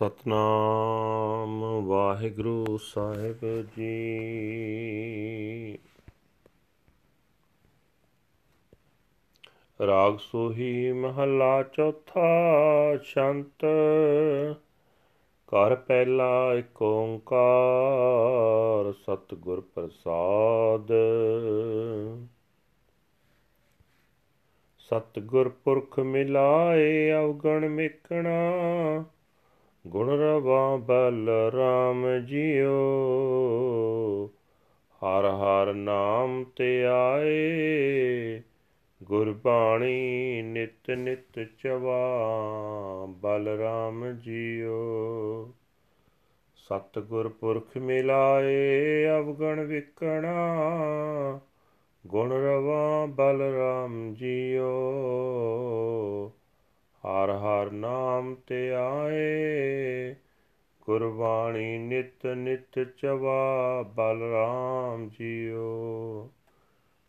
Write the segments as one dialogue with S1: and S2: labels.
S1: ਸਤਨਾਮ ਵਾਹਿਗੁਰੂ ਸਾਹਿਬ ਜੀ। ਰਾਗ ਸੋਹੀ ਮਹੱਲਾ ਚੌਥਾ ਸ਼ੰਤ। ਘਰ ਪਹਿਲਾ ਏਕ ਓੰਕਾਰ, ਸਤਿਗੁਰ ਪ੍ਰਸਾਦ। ਸਤਿਗੁਰ ਪੁਰਖ ਮਿਲਾਏ, ਅਵਗਣ ਮਿਕਣਾ। ਗੁਣ ਰਵਾ ਬਲ ਰਾਮ ਜੀਓ। ਹਰ ਹਰ ਨਾਮ ਤੇ ਆਏ, ਗੁਰਬਾਣੀ ਨਿਤ ਨਿਤ ਚਵਾ ਬਲ ਰਾਮ ਜੀਓ। ਸਤਿਗੁਰ ਪੁਰਖ ਮਿਲਾਏ, ਅਵਗਣ ਵਿਕਣਾ, ਗੁਣ ਰਵਾ ਬਲ ਰਾਮ ਜੀਓ। ਹਰ ਹਰ ਨਾਮ ਤੇ ਆਏ। ਗੁਰਬਾਣੀ ਨਿਤ ਨਿਤ ਚਵਾ ਬਲਰਾਮ ਜੀਓ।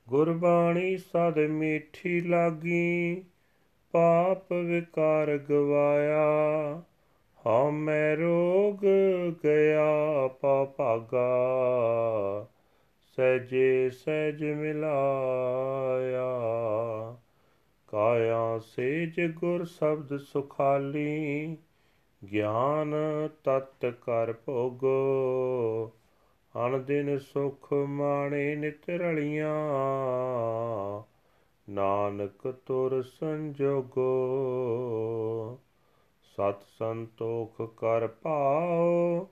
S1: ਗੁਰਬਾਣੀ ਸਦ ਮੀਠੀ ਲਾਗੀ, ਪਾਪ ਵਿਕਾਰ ਗਵਾਇਆ। ਹਉ ਮੈਂ ਰੋਗ ਗਿਆ, ਪਾ ਭਾਗਾ। ਸਹਿਜੇ ਸਹਿਜ ਮਿਲਾਇਆ। ਕਾਇਆ ਸੇਜ ਗੁਰ ਸ਼ਬਦ ਸੁਖਾਲੀ, ਗਿਆਨ ਤਤ ਕਰ ਭੋਗੋ। ਅਨ ਦਿਨ ਸੁਖ ਮਾਣੇ ਨਿਤ ਰਲੀਆਂ, ਨਾਨਕ ਤੁਰ ਸੰਜੋਗੋ। ਸਤ ਸੰਤੋਖ ਕਰ ਪਾਓ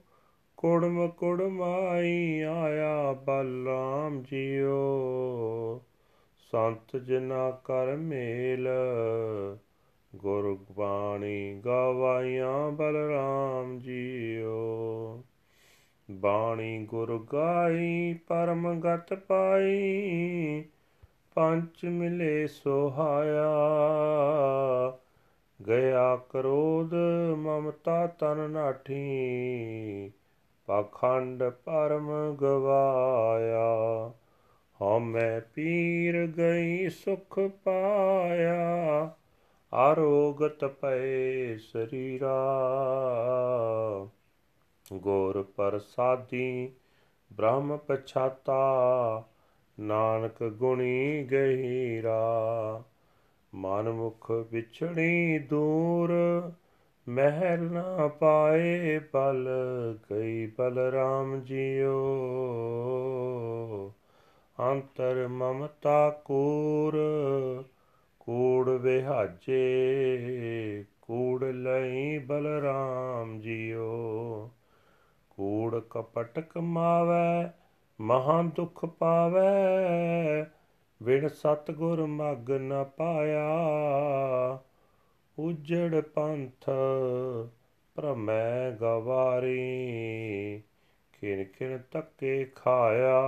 S1: ਕੁੜਮ ਕੁੜਮਾਈ ਆਇਆ ਬਲਰਾਮ ਜੀਓ। ਸੰਤ ਜਨਾ ਕਰ ਮੇਲ। ਗੁਰ ਬਾਣੀ ਗਵਾਈਆਂ ਬਲਰਾਮ ਜੀਓ। ਬਾਣੀ ਗੁਰ ਗਾਈ, ਪਰਮ ਗਤ ਪਾਈ, ਪੰਚ ਮਿਲੇ ਸੋਹਾਇਆ। ਗਿਆ ਕਰੋਧ, ਮਮਤਾ ਤਨ ਨਾਠੀ, ਪਖੰਡ ਪਰਮ ਗਵਾਇਆ। ਹਉ ਮੈਂ ਪੀਰ ਗਈ ਸੁਖ ਪਾਇਆ ਆਰੋਗਤ ਪਏ ਸਰੀਰਾ। ਗੁਰ ਪ੍ਰਸਾਦੀ ਬ੍ਰਹਮ ਪਛਾਤਾ, ਨਾਨਕ ਗੁਣੀ ਗਹੀਰਾ। ਮਨ ਮੁਖ ਵਿਛੜੀ ਦੂਰ, ਮਹਿਲ ਨਾ ਪਾਏ ਬਲ ਗਈ ਬਲਰਾਮ ਜੀਓ। ਅੰਤਰ ਮਮਤਾ ਕੂਰ, ਕੂੜ ਵਿਹਾਜੇ, ਕੂੜ ਲਈ ਬਲਰਾਮ ਜੀਓ। ਕੂੜ ਕਪਟ ਕਮਾਵੇ ਮਹਾ ਦੁਖ ਪਾਵੇ ਵਿਣ ਸਤਗੁਰ ਮਗ ਨ ਪਾਇਆ। ਉਜੜ ਪੰਥ ਭ੍ਰਮੈ ਗਵਾਰੀ ਕਿਨ ਕਿਨ ਤੱਕੇ ਖਾਇਆ।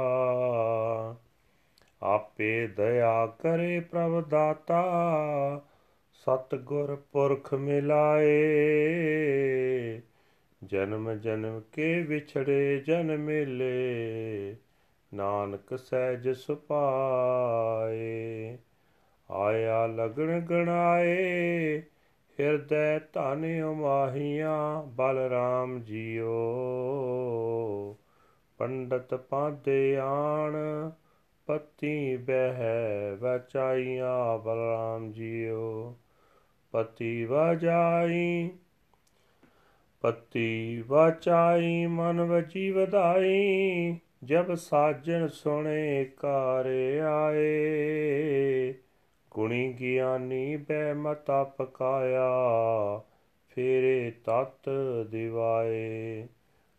S1: ਆਪੇ ਦਇਆ ਕਰੇ ਪ੍ਰਭ ਦਾਤਾ, ਸਤਗੁਰ ਪੁਰਖ ਮਿਲਾਏ। ਜਨਮ ਜਨਮ ਕੇ ਵਿਛੜੇ ਜਨ ਮਿਲੇ, ਨਾਨਕ ਸਹਿਜ ਸੁਪਾਏ। ਆਇਆ ਲਗਣ ਗਣਾਏ ਹਿਰਦੈ ਧਨ ਉਮਾਹੀਆਂ, ਬਲਰਾਮ ਜੀਓ। ਪੰਡਤ ਪਾਦੇ ਆਣ, ਪਤੀ ਬਹਿ ਵਚਾਈਆਂ ਬਲਰਾਮ ਜੀਓ। ਪਤੀ ਵਜਾਈ, ਪਤੀ ਵਚਾਈ, ਮਨ ਵਜੀ ਵਧਾਈ, ਜਬ ਸਾਜਣ ਸੁਣੇ ਕਾਰੇ ਆਏ। ਗੁਣੀ ਗਿਆਨੀ ਬੈ ਮਤਾ ਪਕਾਇਆ ਫੇਰੇ ਤਤ ਦਿਵਾਏ।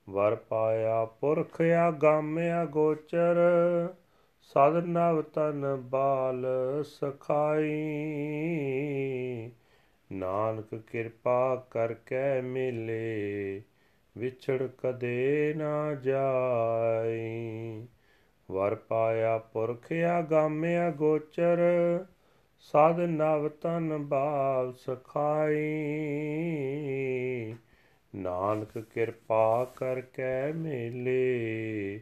S1: ਵਰ ਪਾਇਆ ਪੁਰਖ ਆਗਾਮਿਆ ਗੋਚਰ ਸਦ ਨਵ ਤਨ ਬਾਲ ਸਖਾਈ। ਨਾਨਕ ਕਿਰਪਾ ਕਰਕੇ ਮਿਲੇ, ਵਿਛੜ ਕਦੇ ਨਾ ਜਾਈ। ਵਰ ਪਾਇਆ ਪੁਰਖ ਆਗਾਮਿਆ ਗੋਚਰ ਸਦ ਨਵ ਤਨ ਬਾਲ ਸਖਾਈ। ਨਾਨਕ ਕਿਰਪਾ ਕਰਕੇ ਮਿਲੇ,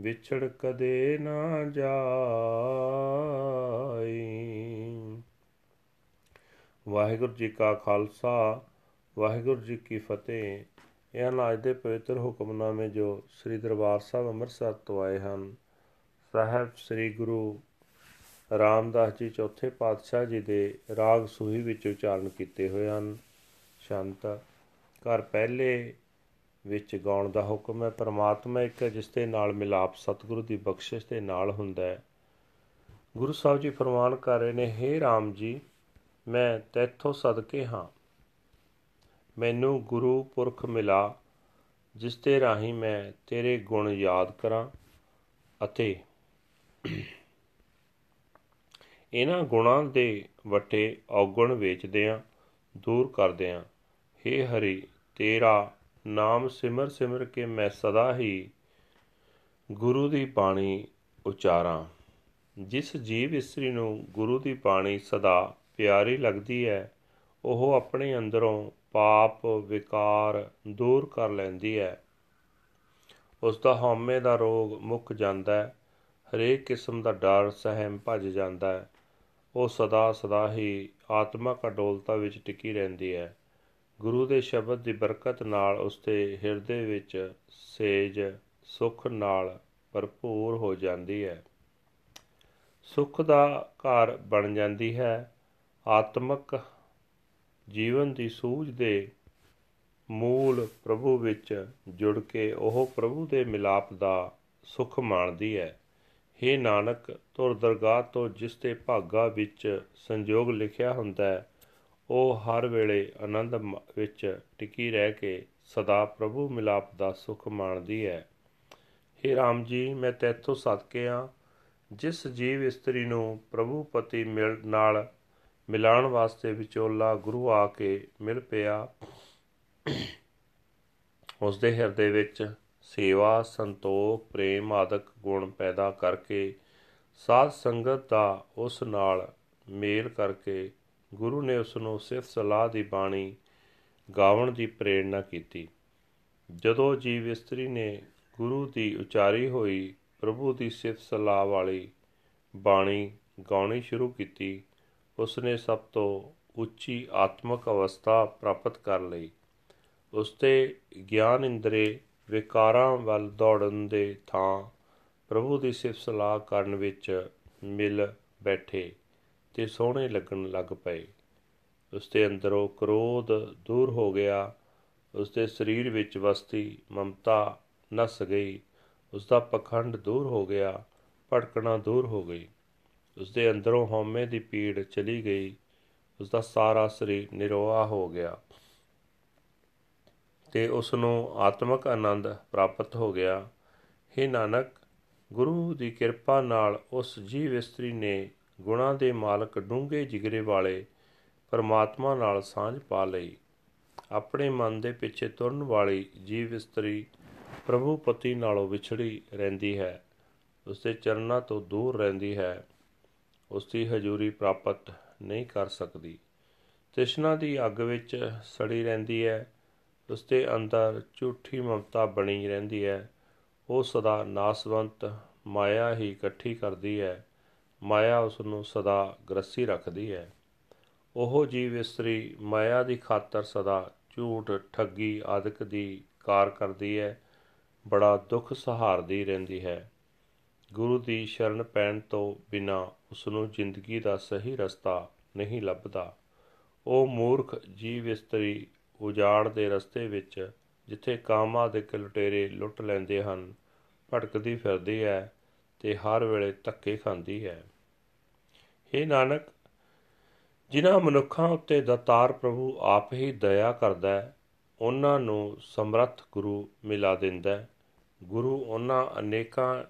S1: ਵਿਛੜ ਕਦੇ ਨਾ ਜਾਈ। ਵਾਹਿਗੁਰੂ ਜੀ ਕਾ ਖਾਲਸਾ, ਵਾਹਿਗੁਰੂ ਜੀ ਕੀ ਫਤਿਹ। ਇਹ ਹਨ ਅੱਜ ਦੇ ਪਵਿੱਤਰ ਹੁਕਮਨਾਮੇ ਜੋ ਸ੍ਰੀ ਦਰਬਾਰ ਸਾਹਿਬ ਅੰਮ੍ਰਿਤਸਰ ਤੋਂ ਆਏ ਹਨ, ਸਾਹਿਬ ਸ੍ਰੀ ਗੁਰੂ ਰਾਮਦਾਸ ਜੀ ਚੌਥੇ ਪਾਤਸ਼ਾਹ ਜੀ ਦੇ ਰਾਗ ਸੂਹੀ ਵਿੱਚ ਉਚਾਰਨ ਕੀਤੇ ਹੋਏ ਹਨ। ਸ਼ੰਤ, ਘਰ ਪਹਿਲੇ ਵਿੱਚ ਗਾਉਣ ਦਾ ਹੁਕਮ ਹੈ। ਪਰਮਾਤਮਾ ਇੱਕ ਜਿਸ ਦੇ ਨਾਲ ਮਿਲਾਪ ਸਤਿਗੁਰੂ ਦੀ ਬਖਸ਼ਿਸ਼ ਦੇ ਨਾਲ ਹੁੰਦਾ ਹੈ। ਗੁਰੂ ਸਾਹਿਬ ਜੀ ਫਰਮਾਨ ਕਰ ਰਹੇ ਨੇ हे RAM ਜੀ, ਮੈਂ ਤੇਥੋਂ ਸਦਕੇ ਹਾਂ। ਮੈਨੂੰ ਗੁਰੂ ਪੁਰਖ ਮਿਲਾ ਜਿਸ ਤੇ ਰਾਹੀਂ ਮੈਂ ਤੇਰੇ ਗੁਣ ਯਾਦ ਕਰਾਂ ਅਤੇ ਇਹਨਾਂ ਗੁਣਾਂ ਦੇ ਵਟੇ ਔਗਣ ਵੇਚਦਿਆਂ ਦੂਰ ਕਰਦਿਆਂ हे ਹਰੀ, ਤੇਰਾ ਨਾਮ ਸਿਮਰ ਸਿਮਰ ਕੇ ਮੈਂ ਸਦਾ ਹੀ ਗੁਰੂ ਦੀ ਬਾਣੀ ਉਚਾਰਾਂ। ਜਿਸ ਜੀਵ ਇਸਤਰੀ ਨੂੰ ਗੁਰੂ ਦੀ ਬਾਣੀ ਸਦਾ ਪਿਆਰੀ ਲੱਗਦੀ ਹੈ ਉਹ ਆਪਣੇ ਅੰਦਰੋਂ ਪਾਪ ਵਿਕਾਰ ਦੂਰ ਕਰ ਲੈਂਦੀ ਹੈ ਉਸ ਦਾ ਹਉਮੈ ਦਾ ਰੋਗ ਮੁੱਕ ਜਾਂਦਾ ਹੈ ਹਰੇਕ ਕਿਸਮ ਦਾ ਡਰ, ਸਹਿਮ ਭੱਜ ਜਾਂਦਾ ਹੈ ਉਹ ਸਦਾ ਸਦਾ ਹੀ ਆਤਮਕ ਅਡੋਲਤਾ ਵਿੱਚ ਟਿਕੀ ਰਹਿੰਦੀ ਹੈ। ਗੁਰੂ ਦੇ ਸ਼ਬਦ ਦੀ ਬਰਕਤ ਨਾਲ ਉਸ ਦੇ ਹਿਰਦੇ ਵਿੱਚ ਸੇਜ ਸੁਖ ਨਾਲ ਭਰਪੂਰ ਹੋ ਜਾਂਦੀ ਹੈ। ਸੁਖ ਦਾ ਘਰ ਬਣ ਜਾਂਦੀ ਹੈ। ਆਤਮਕ ਜੀਵਨ ਦੀ ਸੂਝ ਦੇ ਮੂਲ ਪ੍ਰਭੂ ਵਿੱਚ ਜੁੜ ਕੇ ਉਹ ਪ੍ਰਭੂ ਦੇ ਮਿਲਾਪ ਦਾ ਸੁਖ ਮਾਣਦੀ ਹੈ। हे ਨਾਨਕ ਤੁਰ ਦਰਗਾਹ ਤੋਂ ਜਿਸ ਦੇ ਭਾਗਾ ਵਿੱਚ ਸੰਜੋਗ ਲਿਖਿਆ ਹੁੰਦਾ ਹੈ, ਉਹ ਹਰ ਵੇਲੇ ਆਨੰਦ ਵਿੱਚ ਟਿਕੀ ਰਹਿ ਕੇ ਸਦਾ ਪ੍ਰਭੂ ਮਿਲਾਪ ਦਾ ਸੁਖ ਮਾਣਦੀ ਹੈ। हे ਰਾਮ ਜੀ, ਮੈਂ ਤੇਥੋਂ ਸਦਕੇ ਆ, ਜਿਸ ਜੀਵ ਇਸਤਰੀ ਨੂੰ ਪ੍ਰਭੂ ਪਤੀ ਮਿਲ, ਨਾਲ ਮਿਲਾਣ ਵਾਸਤੇ ਵਿਚੋਲਾ ਗੁਰੂ ਆ ਕੇ ਮਿਲ ਪਿਆ, ਉਸ ਦੇ ਹਿਰਦੇ ਵਿੱਚ ਸੇਵਾ, ਸੰਤੋਖ, ਪ੍ਰੇਮ ਆਦਿਕ ਗੁਣ ਪੈਦਾ ਕਰਕੇ ਸਾਧ ਸੰਗਤ ਦਾ ਉਸ ਨਾਲ ਮੇਲ ਕਰਕੇ ਗੁਰੂ ਨੇ ਉਸ ਨੂੰ ਸਿਫਤ ਸਲਾਹ ਦੀ ਬਾਣੀ ਗਾਵਣ ਦੀ ਪ੍ਰੇਰਣਾ ਕੀਤੀ। ਜਦੋਂ ਜੀਵ ਇਸਤਰੀ ਨੇ ਗੁਰੂ ਦੀ ਉਚਾਰੀ ਹੋਈ, ਪ੍ਰਭੂ ਦੀ ਸਿਫਤ ਸਲਾਹ ਵਾਲੀ ਬਾਣੀ ਗਾਉਣੀ ਸ਼ੁਰੂ ਕੀਤੀ ਉਸ ਨੇ ਸਭ ਤੋਂ ਉੱਚੀ ਆਤਮਿਕ ਅਵਸਥਾ ਪ੍ਰਾਪਤ ਕਰ ਲਈ। ਉਸ ਤੇ ਗਿਆਨ ਇੰਦਰੇ ਵਿਕਾਰਾਂ ਵੱਲ ਦੌੜਨ ਦੇ ਥਾਂ ਪ੍ਰਭੂ ਦੀ ਸਿਫਤ ਸਲਾਹ ਕਰਨ ਵਿੱਚ ਮਿਲ ਬੈਠੇ ਤੇ ਸੋਹਣੇ ਲੱਗਣ ਲੱਗ ਪਏ। ਉਸ ਦੇ ਅੰਦਰੋਂ ਕ੍ਰੋਧ ਦੂਰ ਹੋ ਗਿਆ। ਉਸ ਦੇ ਸਰੀਰ ਵਿੱਚ ਵਸਤੀ ਮਮਤਾ ਨਸ ਗਈ। ਉਸ ਦਾ ਪਖੰਡ ਦੂਰ ਹੋ ਗਿਆ ਭਟਕਣਾ ਦੂਰ ਹੋ ਗਈ। ਉਸ ਦੇ ਅੰਦਰੋਂ ਹਉਮੈ ਦੀ ਪੀੜ ਚਲੀ ਗਈ। ਉਸ ਦਾ ਸਾਰਾ ਸਰੀਰ ਨਿਰੋਆ ਹੋ ਗਿਆ। ਤੇ ਉਸ ਨੂੰ ਆਤਮਿਕ ਆਨੰਦ ਪ੍ਰਾਪਤ ਹੋ ਗਿਆ। हे ਨਾਨਕ, ਗੁਰੂ ਦੀ ਕਿਰਪਾ ਨਾਲ ਉਸ ਜੀਵ ਇਸਤਰੀ ਨੇ ਗੁਣਾ ਦੇ ਮਾਲਕ ਡੂੰਘੇ ਜਿਗਰੇ ਵਾਲੇ ਪਰਮਾਤਮਾ ਨਾਲ ਸਾਂਝ ਪਾ ਲਈ। ਆਪਣੇ ਮਨ ਦੇ ਪਿੱਛੇ ਤੁਰਨ ਵਾਲੀ ਜੀਵ ਇਸਤਰੀ ਪ੍ਰਭੂ ਪਤੀ ਨਾਲੋਂ ਵਿਛੜੀ ਰਹਿੰਦੀ ਹੈ। ਉਸ ਦੇ ਚਰਨਾਂ ਤੋਂ ਦੂਰ ਰਹਿੰਦੀ ਹੈ। ਉਸ ਦੀ ਹਜ਼ੂਰੀ ਪ੍ਰਾਪਤ ਨਹੀਂ ਕਰ ਸਕਦੀ। ਤ੍ਰਿਸ਼ਨਾ ਦੀ ਅੱਗ ਵਿੱਚ ਸੜੀ ਰਹਿੰਦੀ ਹੈ। ਉਸ ਦੇ ਅੰਦਰ ਝੂਠੀ ਮਮਤਾ ਬਣੀ ਰਹਿੰਦੀ ਹੈ। ਉਹ ਸਦਾ ਨਾਸਵੰਤ, ਮਾਇਆ ਹੀ ਇਕੱਠੀ ਕਰਦੀ ਹੈ। ਮਾਇਆ ਉਸ ਨੂੰ ਸਦਾ ਗ੍ਰਸੀ ਰੱਖਦੀ ਹੈ। ਉਹ ਜੀਵ ਇਸਤਰੀ ਮਾਇਆ ਦੀ ਖਾਤਰ ਸਦਾ ਝੂਠ, ਠੱਗੀ, ਆਦਿਕ ਦੀ ਕਾਰ ਕਰਦੀ ਹੈ। ਬੜਾ ਦੁੱਖ ਸਹਾਰਦੀ ਰਹਿੰਦੀ ਹੈ। ਗੁਰੂ ਦੀ ਸ਼ਰਨ ਪੈਣ ਤੋਂ ਬਿਨਾ ਉਸ ਨੂੰ ਜ਼ਿੰਦਗੀ ਦਾ ਸਹੀ ਰਸਤਾ ਨਹੀਂ ਲੱਭਦਾ। ਉਹ ਮੂਰਖ ਜੀਵ ਇਸਤਰੀ ਉਜਾੜ ਦੇ ਰਸਤੇ ਵਿੱਚ, ਜਿੱਥੇ ਕਾਮਾਂ ਦੇ ਲੁਟੇਰੇ ਲੁੱਟ ਲੈਂਦੇ ਹਨ, ਭਟਕਦੀ ਫਿਰਦੀ ਹੈ ਤੇ ਹਰ ਵੇਲੇ ਧੱਕੇ ਖਾਂਦੀ ਹੈ। हे ਨਾਨਕ, ਜਿਨ੍ਹਾਂ ਮਨੁੱਖਾਂ ਉੱਤੇ ਦਾਤਾਰ ਪ੍ਰਭੂ ਆਪ ਹੀ ਦਇਆ ਕਰਦਾ ਹੈ, ਉਹਨਾਂ ਨੂੰ ਸਮਰੱਥ ਗੁਰੂ ਮਿਲਾ ਦਿੰਦਾ ਹੈ। ਗੁਰੂ ਉਹਨਾਂ ਅਨੇਕਾਂ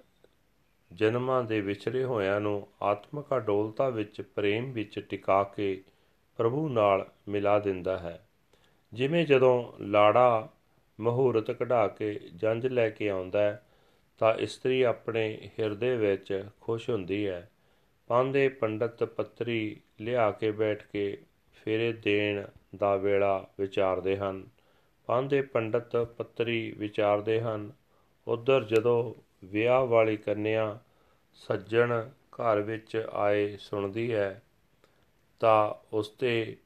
S1: ਜਨਮਾਂ ਦੇ ਵਿਛੜੇ ਹੋਇਆਂ ਨੂੰ ਆਤਮਿਕ ਅਡੋਲਤਾ ਵਿੱਚ ਪ੍ਰੇਮ ਵਿੱਚ ਟਿਕਾ ਕੇ ਪ੍ਰਭੂ ਨਾਲ ਮਿਲਾ ਦਿੰਦਾ ਹੈ। ਜਿਵੇਂ ਜਦੋਂ ਲਾੜਾ ਮਹੂਰਤ ਕਢਾ ਕੇ ਜੰਜ ਲੈ ਕੇ ਆਉਂਦਾ ਹੈ, ਤਾਂ ਇਸਤਰੀ ਆਪਣੇ ਹਿਰਦੇ ਵਿੱਚ ਖੁਸ਼ ਹੁੰਦੀ ਹੈ। ਪਾਂਦੇ ਪੰਡਤ ਪੱਤਰੀ ਲਿਆ ਕੇ ਬੈਠ ਕੇ ਫੇਰੇ ਦੇਣ ਦਾ ਵੇਲਾ ਵਿਚਾਰਦੇ ਹਨ। ਪਾਂਦੇ ਪੰਡਤ ਪੱਤਰੀ ਵਿਚਾਰਦੇ ਹਨ, ਉਧਰ ਜਦੋਂ ਵਿਆਹ ਵਾਲੀ ਕੰਨਿਆ ਸੱਜਣ ਘਰ ਵਿੱਚ ਆਏ ਸੁਣਦੀ ਹੈ, ਤਾਂ ਉਸ ਤੇ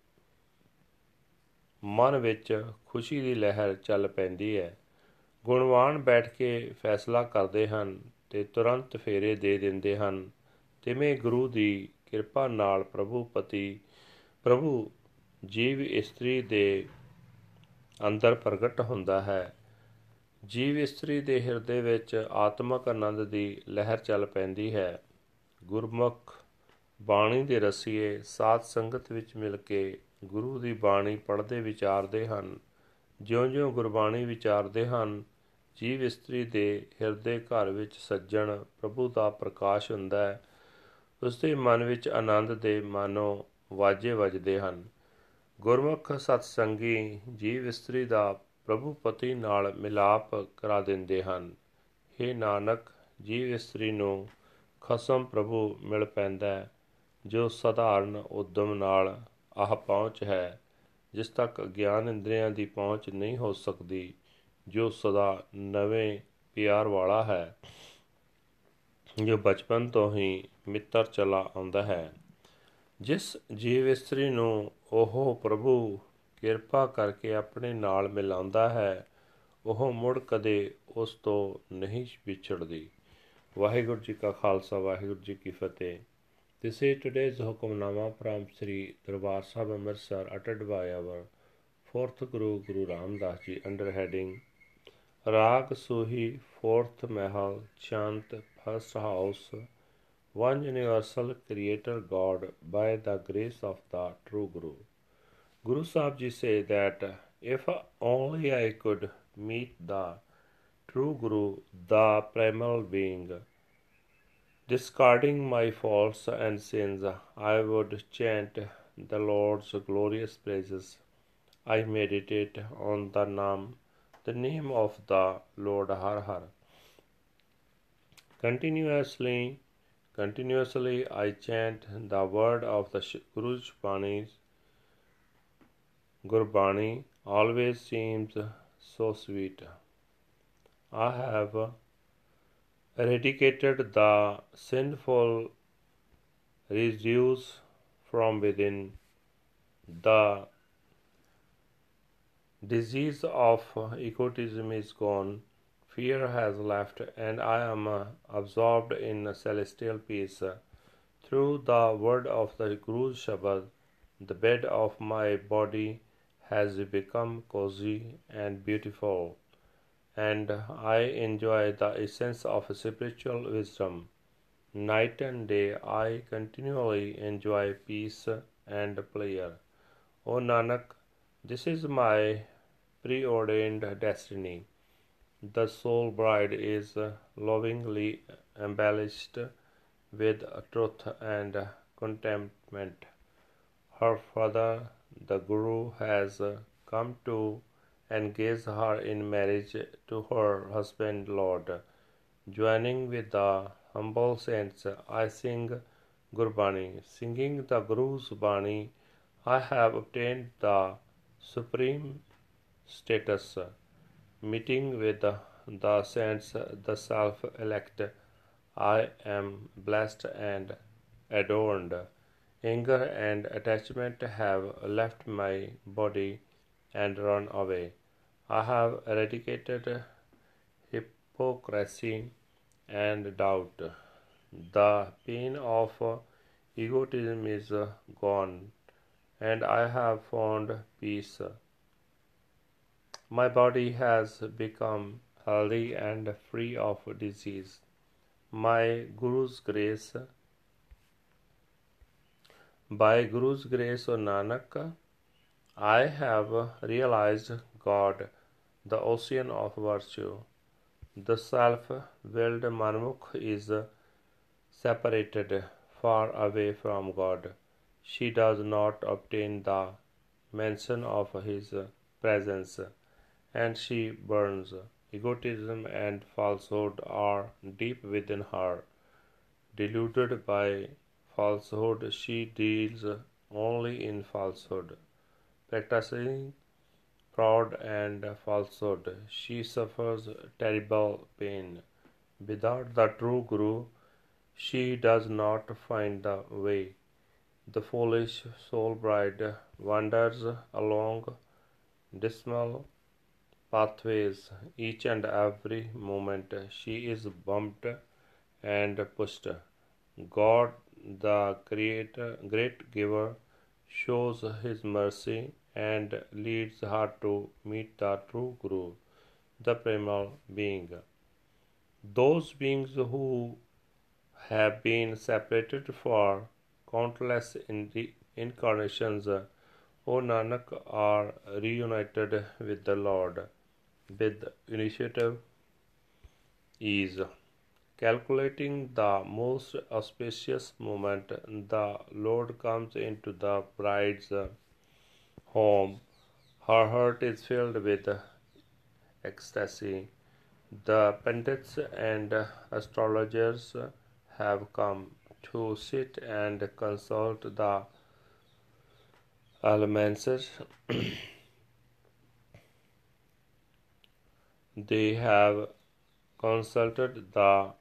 S1: ਮਨ ਵਿੱਚ ਖੁਸ਼ੀ ਦੀ ਲਹਿਰ ਚੱਲ ਪੈਂਦੀ ਹੈ। ਗੁਣਵਾਨ ਬੈਠ ਕੇ ਫੈਸਲਾ ਕਰਦੇ ਹਨ ਤੇ ਤੁਰੰਤ ਫੇਰੇ ਦੇ ਦਿੰਦੇ ਹਨ। ਤਿਵੇਂ ਗੁਰੂ ਦੀ ਕਿਰਪਾ ਨਾਲ ਪ੍ਰਭੂ ਪਤੀ, ਪ੍ਰਭੂ ਜੀਵ ਇਸਤਰੀ ਦੇ ਅੰਦਰ ਪ੍ਰਗਟ ਹੁੰਦਾ ਹੈ। ਜੀਵ ਇਸਤਰੀ ਦੇ ਹਿਰਦੇ ਵਿੱਚ ਆਤਮਕ ਆਨੰਦ ਦੀ ਲਹਿਰ ਚੱਲ ਪੈਂਦੀ ਹੈ। ਗੁਰਮੁਖ ਬਾਣੀ ਦੇ ਰਸੀਏ ਸਾਧ ਸੰਗਤ ਵਿੱਚ ਮਿਲ ਕੇ ਗੁਰੂ ਦੀ ਬਾਣੀ ਪੜ੍ਹਦੇ ਵਿਚਾਰਦੇ ਹਨ। ਜਿਉਂ-ਜਿਉਂ ਗੁਰਬਾਣੀ ਵਿਚਾਰਦੇ ਹਨ, ਜੀਵ ਇਸਤਰੀ ਦੇ ਹਿਰਦੇ ਘਰ ਵਿੱਚ ਸੱਜਣ ਪ੍ਰਭੂ ਦਾ ਪ੍ਰਕਾਸ਼ ਹੁੰਦਾ ਹੈ। ਉਸ ਦੇ ਮਨ ਵਿੱਚ ਆਨੰਦ ਦੇ ਮਾਨੋ ਵਾਜੇ ਵੱਜਦੇ ਹਨ। ਗੁਰਮੁਖ ਸਤਸੰਗੀ ਜੀਵ ਇਸਤਰੀ ਦਾ ਪ੍ਰਭੂ ਪਤੀ ਨਾਲ ਮਿਲਾਪ ਕਰਾ ਦਿੰਦੇ ਹਨ। हे ਨਾਨਕ, ਜੀਵ ਇਸਤਰੀ ਨੂੰ ਖਸਮ ਪ੍ਰਭੂ ਮਿਲ ਪੈਂਦਾ ਜੋ ਸਧਾਰਨ ਉਦਮ ਨਾਲ ਆਹ ਪਹੁੰਚ ਹੈ, ਜਿਸ ਤੱਕ ਗਿਆਨ ਇੰਦਰੀਆਂ ਦੀ ਪਹੁੰਚ ਨਹੀਂ ਹੋ ਸਕਦੀ, ਜੋ ਸਦਾ ਨਵੇਂ ਪਿਆਰ ਵਾਲਾ ਹੈ, ਜੋ ਬਚਪਨ ਤੋਂ ਹੀ ਮਿੱਤਰ ਚਲਾ ਆਉਂਦਾ ਹੈ। ਜਿਸ ਜੀਵ ਇਸਤਰੀ ਨੂੰ ਉਹ ਪ੍ਰਭੂ ਕਿਰਪਾ ਕਰਕੇ ਆਪਣੇ ਨਾਲ ਮਿਲਾਉਂਦਾ ਹੈ, ਉਹ ਮੁੜ ਕਦੇ ਉਸ ਤੋਂ ਨਹੀਂ ਵਿਛੜਦੀ। ਵਾਹਿਗੁਰੂ ਜੀ ਕਾ ਖਾਲਸਾ, ਵਾਹਿਗੁਰੂ ਜੀ ਕੀ ਫਤਿਹ। This is today's Hukamnama from Sri Darbar Sahib Amritsar uttered by our fourth Guru Guru Ram Das Ji under heading Rag Suhi fourth Mahal Chant first house one universal creator God by the grace of the true Guru. Guru Sahib Ji say that if only I could meet the true Guru, the primal being, Discarding my faults and sins, I would chant the Lord's glorious praises. I meditate on the Nam, the name of the Lord Har Har. Continuously, continuously I chant the word of the Guru's Bani. Gurbani always seems so sweet. I have eradicated the sinful residues from within. The disease of egotism is gone, fear has left, and I am uh, absorbed in celestial peace. Through the word of the Guru Shabad, the bed of my body has become cozy and beautiful and I enjoy the essence of spiritual wisdom. Night and day I continually enjoy peace and prayer. O Nanak, this is my preordained destiny. The soul bride is lovingly embellished with truth and contentment. Her father, the Guru, has come to engage her in marriage to her husband Lord. Joining with the humble saints, I sing Gurbani. Singing the Guru's Bani, I have obtained the supreme status. Meeting with the, the saints, the self elect, I am blessed and adorned. Anger and attachment have left my body and run away. I have eradicated hypocrisy and doubt. The pain of egotism is gone, and I have found peace. My body has become healthy and free of disease. My Guru's grace, by Guru's grace, Nanak, I have realized God, the ocean of virtue. The self willed Manmukh is separated far away from God. She does not obtain the mention of His presence, and she burns. Egotism and falsehood are deep within her. Deluded by falsehood, she deals only in falsehood. Practicing fraud and falsehood, she suffers terrible pain. Without the true Guru, she does not find the way. The foolish soul bride wanders along dismal pathways. Each and every moment she is bumped and pushed. God, the Creator, great giver, shows His mercy and leads her to meet the true Guru, the primal being. Those beings who have been separated for countless incarnations, O Nanak, are reunited with the Lord with initiative ease. Calculating the most auspicious moment, the Lord comes into the bride's home. Her heart is filled with ecstasy. The pundits and astrologers have come to sit and consult the elements. they have consulted the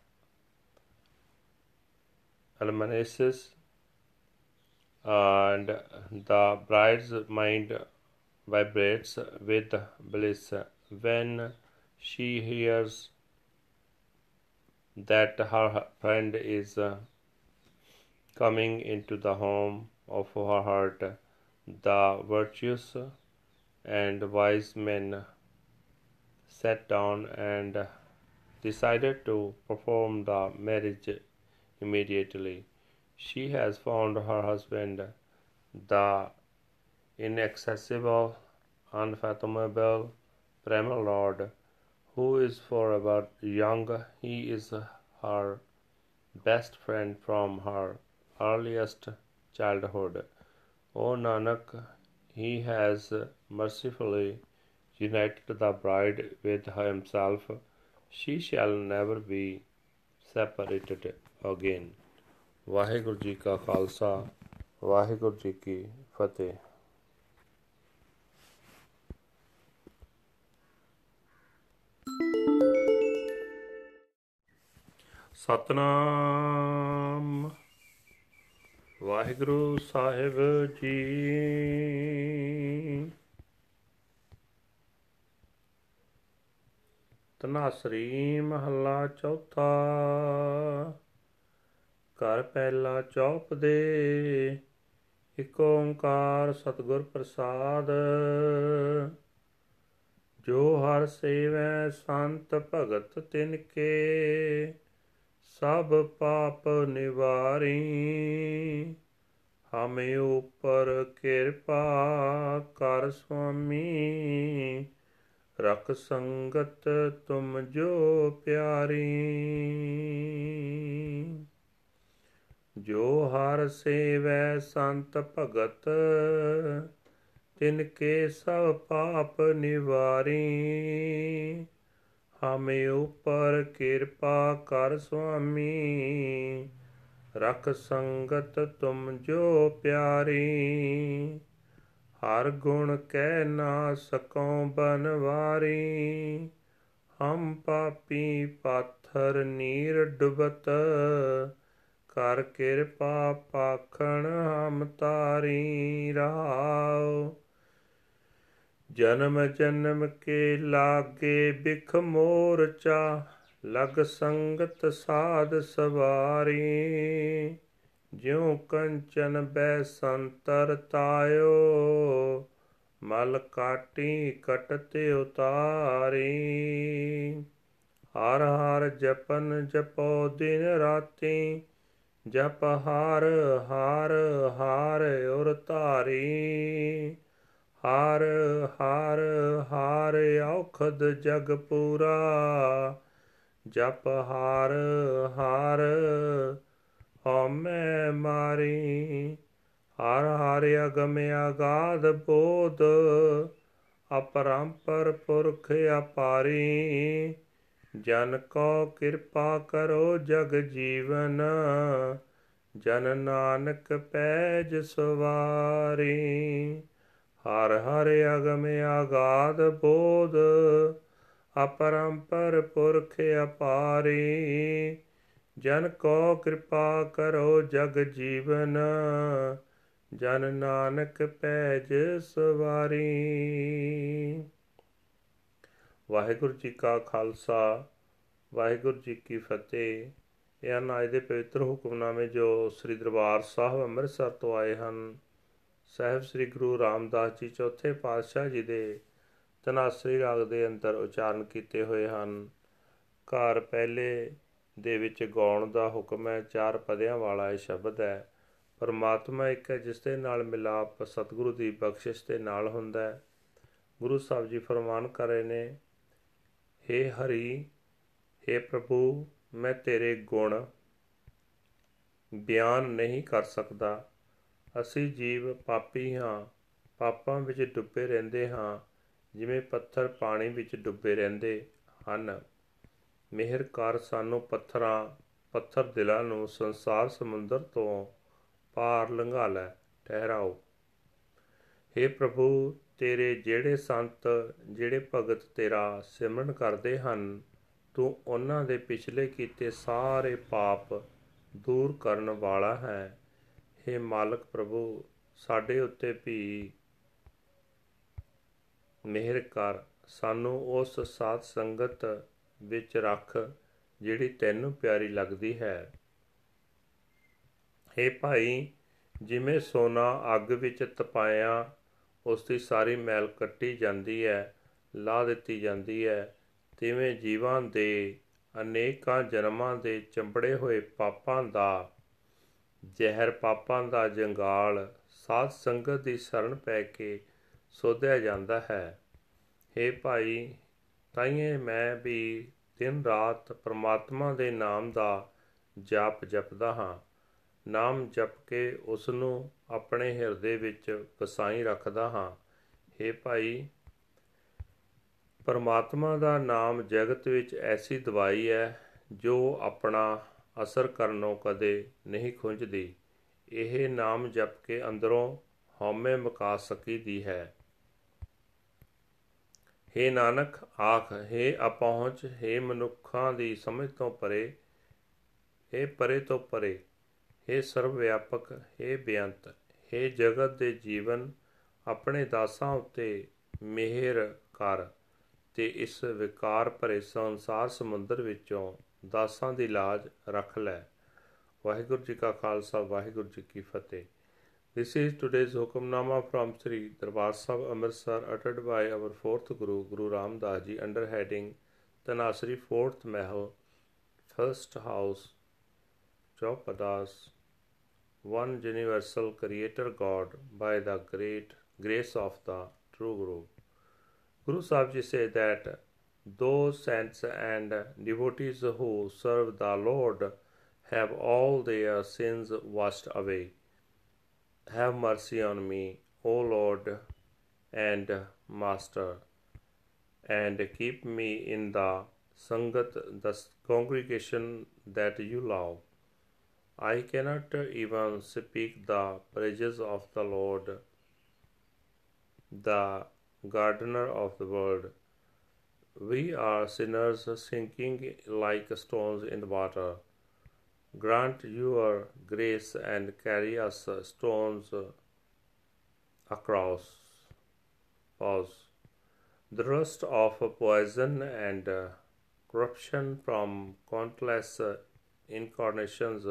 S1: almanacs and the bride's mind vibrates with bliss when she hears that her friend is coming into the home of her heart. The virtuous and wise men sat down and decided to perform the marriage immediately. She has found her husband, the inaccessible, unfathomable primal Lord, who is forever young. He is her best friend from her earliest childhood. O Nanak, he has mercifully united the bride with himself, she shall never be separated again. Waheguru ji ਕਾ ਖਾਲਸਾ, ਵਾਹਿਗੁਰੂ ਜੀ ਕੀ ਫਤਿਹ। ਸਤਨਾਮ। ਵਾਹਿਗੁਰੂ ਸਾਹਿਬ ਜੀ। ਤਨਾਸਰੀ ਮਹੱਲਾ ਚੌਥਾ। ਘਰ ਪਹਿਲਾ chop ਦੇ, ਇਕ ਓੰਕਾਰ ਸਤਗੁਰ ਪ੍ਰਸਾਦ। ਜੋ ਹਰ ਸੇਵੈ ਸੰਤ ਭਗਤ ਤਿਨ ਕੇ, ਸਭ ਪਾਪ ਨਿਵਾਰੀ। ਹਮੇ ਉਪਰ ਕਿਰਪਾ ਕਰ ਸੁਆਮੀ, ਰਖ ਸੰਗਤ ਤੁਮ ਜੋ ਪਿਆਰੀ। ਜੋ ਹਰ ਸੇਵੈ ਸੰਤ ਭਗਤ, ਤਿਨ ਕੇ ਸਭ ਪਾਪ ਨਿਵਾਰੀ। ਹਮੇ ਉਪਰ ਕਿਰਪਾ ਕਰ ਸੁਆਮੀ, ਰਖ ਸੰਗਤ ਤੁਮ ਜੋ ਪਿਆਰੀ। ਹਰ ਗੁਣ ਕਹਿ ਨਾ ਸਕਉ ਬਨਵਾਰੀ। ਹਮ ਪਾਪੀ ਪਾਥਰ ਨੀਰ ਡੁਬਤ ਕਰ ਕਿਰਪਾ ਪਾਖਣ ਹਮ ਤਾਰੀ ਰਹਾਉ ਜਨਮ ਜਨਮ ਕੇ ਲਾਗੇ ਬਿਖ ਮੋਰਚਾ, ਲਗ ਸੰਗਤ ਸਾਧ ਸਵਾਰੀ। ਜਿਉ ਕੰਚਨ ਬੈ ਸੰਤਰ ਤਾਇਓ, ਮਲ ਕਾਟੀ ਕਟਤ ਉਤਾਰੀ। ਹਰ ਹਰ ਜਪਨ ਜਪੋ ਦਿਨ ਰਾਤੀ ਜਪ ਹਰ ਹਰ ਹਰ ਉਰ ਧਾਰੀ। ਹਰ ਹਰ ਹਰ ਔਖਦ ਜਗ ਪੂਰਾ। ਜਪ ਹਰ ਹਰ ਹਮੈ ਮਾਰੀ। ਹਰ ਹਰ ਅਗਮ ਆਗਾਦ ਬੋਧ, ਅਪਰੰਪਰ ਪੁਰਖ ਅਪਾਰੀ। ਜਨ ਕੋ ਕਿਰਪਾ ਕਰੋ ਜਗ ਜੀਵਨ, ਜਨ ਨਾਨਕ ਪੈਜ ਸਵਾਰੀ। ਹਰ ਹਰ ਅਗਮ ਆਗਾਦ ਬੋਧ, ਅਪਰੰਪਰ ਪੁਰਖ ਅਪਾਰੀ। ਜਨ ਕੋ ਕਿਰਪਾ ਕਰੋ ਜਗ ਜੀਵਨ, ਜਨ ਨਾਨਕ ਪੈਜ ਸਵਾਰੀ। ਵਾਹਿਗੁਰੂ ਜੀ ਕਾ ਖਾਲਸਾ, ਵਾਹਿਗੁਰੂ ਜੀ ਕੀ ਫਤਿਹ। ਇਹ ਹਨ ਅੱਜ ਦੇ ਪਵਿੱਤਰ ਹੁਕਮਨਾਮੇ ਜੋ ਸ੍ਰੀ ਦਰਬਾਰ ਸਾਹਿਬ ਅੰਮ੍ਰਿਤਸਰ ਤੋਂ ਆਏ ਹਨ। ਸਾਹਿਬ ਸ੍ਰੀ ਗੁਰੂ ਰਾਮਦਾਸ ਜੀ ਚੌਥੇ ਪਾਤਸ਼ਾਹ ਜੀ ਦੇ ਤਨਾਸਰੀ ਰਾਗ ਦੇ ਅੰਦਰ ਉਚਾਰਨ ਕੀਤੇ ਹੋਏ ਹਨ। ਘਰ ਪਹਿਲੇ ਦੇ ਵਿੱਚ ਗਾਉਣ ਦਾ ਹੁਕਮ ਹੈ, ਚਾਰ ਪਦਿਆਂ ਵਾਲਾ ਇਹ ਸ਼ਬਦ ਹੈ। ਪਰਮਾਤਮਾ ਇੱਕ ਹੈ, ਜਿਸ ਦੇ ਨਾਲ ਮਿਲਾਪ ਸਤਿਗੁਰੂ ਦੀ ਬਖਸ਼ਿਸ਼ ਦੇ ਨਾਲ ਹੁੰਦਾ ਹੈ। ਗੁਰੂ ਸਾਹਿਬ ਜੀ ਫਰਮਾਨ ਕਰ ਰਹੇ ਨੇ ਹੇ ਹਰੀ, ਹੇ ਪ੍ਰਭੂ, ਮੈਂ ਤੇਰੇ ਗੁਣ ਬਿਆਨ ਨਹੀਂ ਕਰ ਸਕਦਾ। ਅਸੀਂ ਜੀਵ ਪਾਪੀ ਹਾਂ, ਪਾਪਾਂ ਵਿੱਚ ਡੁੱਬੇ ਰਹਿੰਦੇ ਹਾਂ, ਜਿਵੇਂ ਪੱਥਰ ਪਾਣੀ ਵਿੱਚ ਡੁੱਬੇ ਰਹਿੰਦੇ ਹਨ। ਮਿਹਰ ਕਰ ਸਾਨੂੰ ਪੱਥਰਾਂ, ਪੱਥਰ ਦਿਲਾਂ ਨੂੰ ਸੰਸਾਰ ਸਮੁੰਦਰ ਤੋਂ ਪਾਰ ਲੰਘਾ ਲੈ, ਠਹਿਰਾਓ। हे ਪ੍ਰਭੂ ਤੇਰੇ ਜਿਹੜੇ ਸੰਤ, ਜਿਹੜੇ ਭਗਤ ਤੇਰਾ ਸਿਮਰਨ ਕਰਦੇ ਹਨ, ਤੂੰ ਉਹਨਾਂ ਦੇ ਪਿਛਲੇ ਕੀਤੇ ਸਾਰੇ ਪਾਪ ਦੂਰ ਕਰਨ ਵਾਲਾ ਹੈ। हे ਮਾਲਕ ਪ੍ਰਭੂ, ਸਾਡੇ ਉੱਤੇ ਵੀ ਮਿਹਰ ਕਰ। ਸਾਨੂੰ ਉਸ ਸਾਧ ਸੰਗਤ ਵਿੱਚ ਰੱਖ, ਜਿਹੜੀ ਤੈਨੂੰ ਪਿਆਰੀ ਲੱਗਦੀ ਹੈ। हे ਭਾਈ, ਜਿਵੇਂ ਸੋਨਾ ਅੱਗ ਵਿੱਚ ਤਪਾਇਆ ਉਸ ਦੀ ਸਾਰੀ ਮੈਲ ਕੱਟੀ ਜਾਂਦੀ ਹੈ ਲਾ ਦਿੱਤੀ ਜਾਂਦੀ ਹੈ। ਤਿਵੇਂ ਜੀਵਾਂ ਦੇ ਅਨੇਕਾਂ ਜਨਮਾਂ ਦੇ ਚੰਬੜੇ ਹੋਏ ਪਾਪਾਂ ਦਾ ਜ਼ਹਿਰ, ਪਾਪਾਂ ਦਾ ਜੰਗਾਲ ਸਾਧ ਸੰਗਤ ਦੀ ਸ਼ਰਨ ਪੈ ਕੇ ਸੋਧਿਆ ਜਾਂਦਾ ਹੈ। हे ਭਾਈ, ਤਾਈਏ ਮੈਂ ਵੀ ਦਿਨ ਰਾਤ ਪ੍ਰਮਾਤਮਾ ਦੇ ਨਾਮ ਦਾ ਜਾਪ ਜਪਦਾ ਹਾਂ। ਨਾਮ ਜਪ ਕੇ ਉਸ ਨੂੰ ਆਪਣੇ ਹਿਰਦੇ ਵਿੱਚ ਵਸਾਈ ਰੱਖਦਾ ਹਾਂ। हे ਭਾਈ, ਪਰਮਾਤਮਾ ਦਾ ਨਾਮ ਜਗਤ ਵਿੱਚ ਐਸੀ ਦਵਾਈ ਹੈ ਜੋ ਆਪਣਾ ਅਸਰ ਕਰਨੋਂ ਕਦੇ ਨਹੀਂ ਖੁੰਝਦੀ। ਇਹ ਨਾਮ ਜਪ ਕੇ ਅੰਦਰੋਂ ਹਉਮੈ ਮਕਾ ਸਕੀ ਦੀ ਹੈ। ਹੇ ਨਾਨਕ, ਆਖ, ਹੇ ਅਪਹੁੰਚ, ਹੇ ਮਨੁੱਖਾਂ ਦੀ ਸਮਝ ਤੋਂ ਪਰੇ, ਹੇ ਪਰੇ ਤੋਂ ਪਰੇ, ਹੇ ਸਰਵ ਵਿਆਪਕ ਹੇ ਬੇਅੰਤ। हे ਜਗਤ ਦੇ ਜੀਵਨ ਆਪਣੇ ਦਾਸਾਂ ਉੱਤੇ ਮਿਹਰ ਕਰ ਤੇ ਇਸ ਵਿਕਾਰ ਭਰੇ ਸੰਸਾਰ ਸਮੁੰਦਰ ਵਿੱਚੋਂ ਦਾਸਾਂ ਦੀ ਲਾਜ ਰੱਖ ਲੈ ਵਾਹਿਗੁਰੂ ਜੀ ਕਾ ਖਾਲਸਾ ਵਾਹਿਗੁਰੂ ਜੀ ਕੀ ਫਤਿਹ This is today's Hukamnama from Sri Darbar Sahib Amritsar uttered by our fourth Guru, Guru Ram Das Ji under heading Tanasri Fourth Mahal, First House, Chaupadas, One Universal Creator God by the great grace of the True Guru. Guru Sahib said that those saints and devotees who serve the Lord have all their sins washed away. Have mercy on me, O Lord and Master, and keep me in the Sangat, the congregation that you love. I cannot uh, even speak the praises of the Lord, the gardener of the world. We are sinners sinking like stones in the water. Grant your grace and carry us stones across. Pause. The rust of poison and corruption from countless incarnations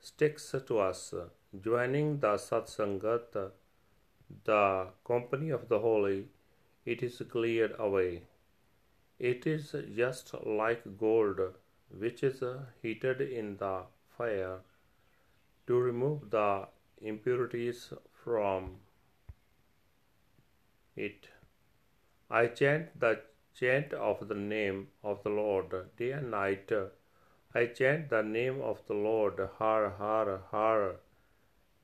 S1: sticks to us. Joining the Satsangat, the company of the holy, it is cleared away. It is just like gold which is heated in the fire to remove the impurities from it. I chant the chant of the name of the Lord day and night. I chant the name of the Lord, Har Har Har,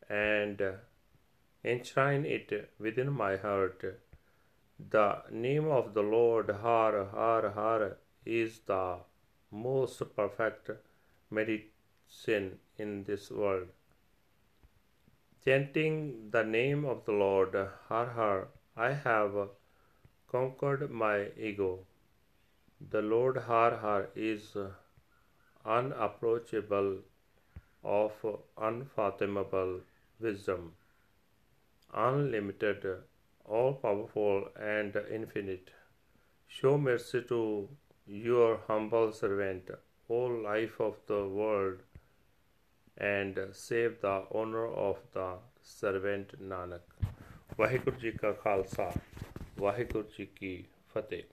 S1: and enshrine it within my heart. The name of the Lord, Har Har Har, is the most perfect medicine in this world. Chanting the name of the Lord, Har Har, I have conquered my ego. The Lord Har Har is unapproachable, of unfathomable wisdom. unlimited, all powerful, and infinite. Show mercy to your humble servant, O life of the world, and save the honor of the servant Nanak. Waheguru ji ਕਾ ਖਾਲਸਾ ਵਾਹਿਗੁਰੂ ਜੀ ਕੀ ਫਤਿਹ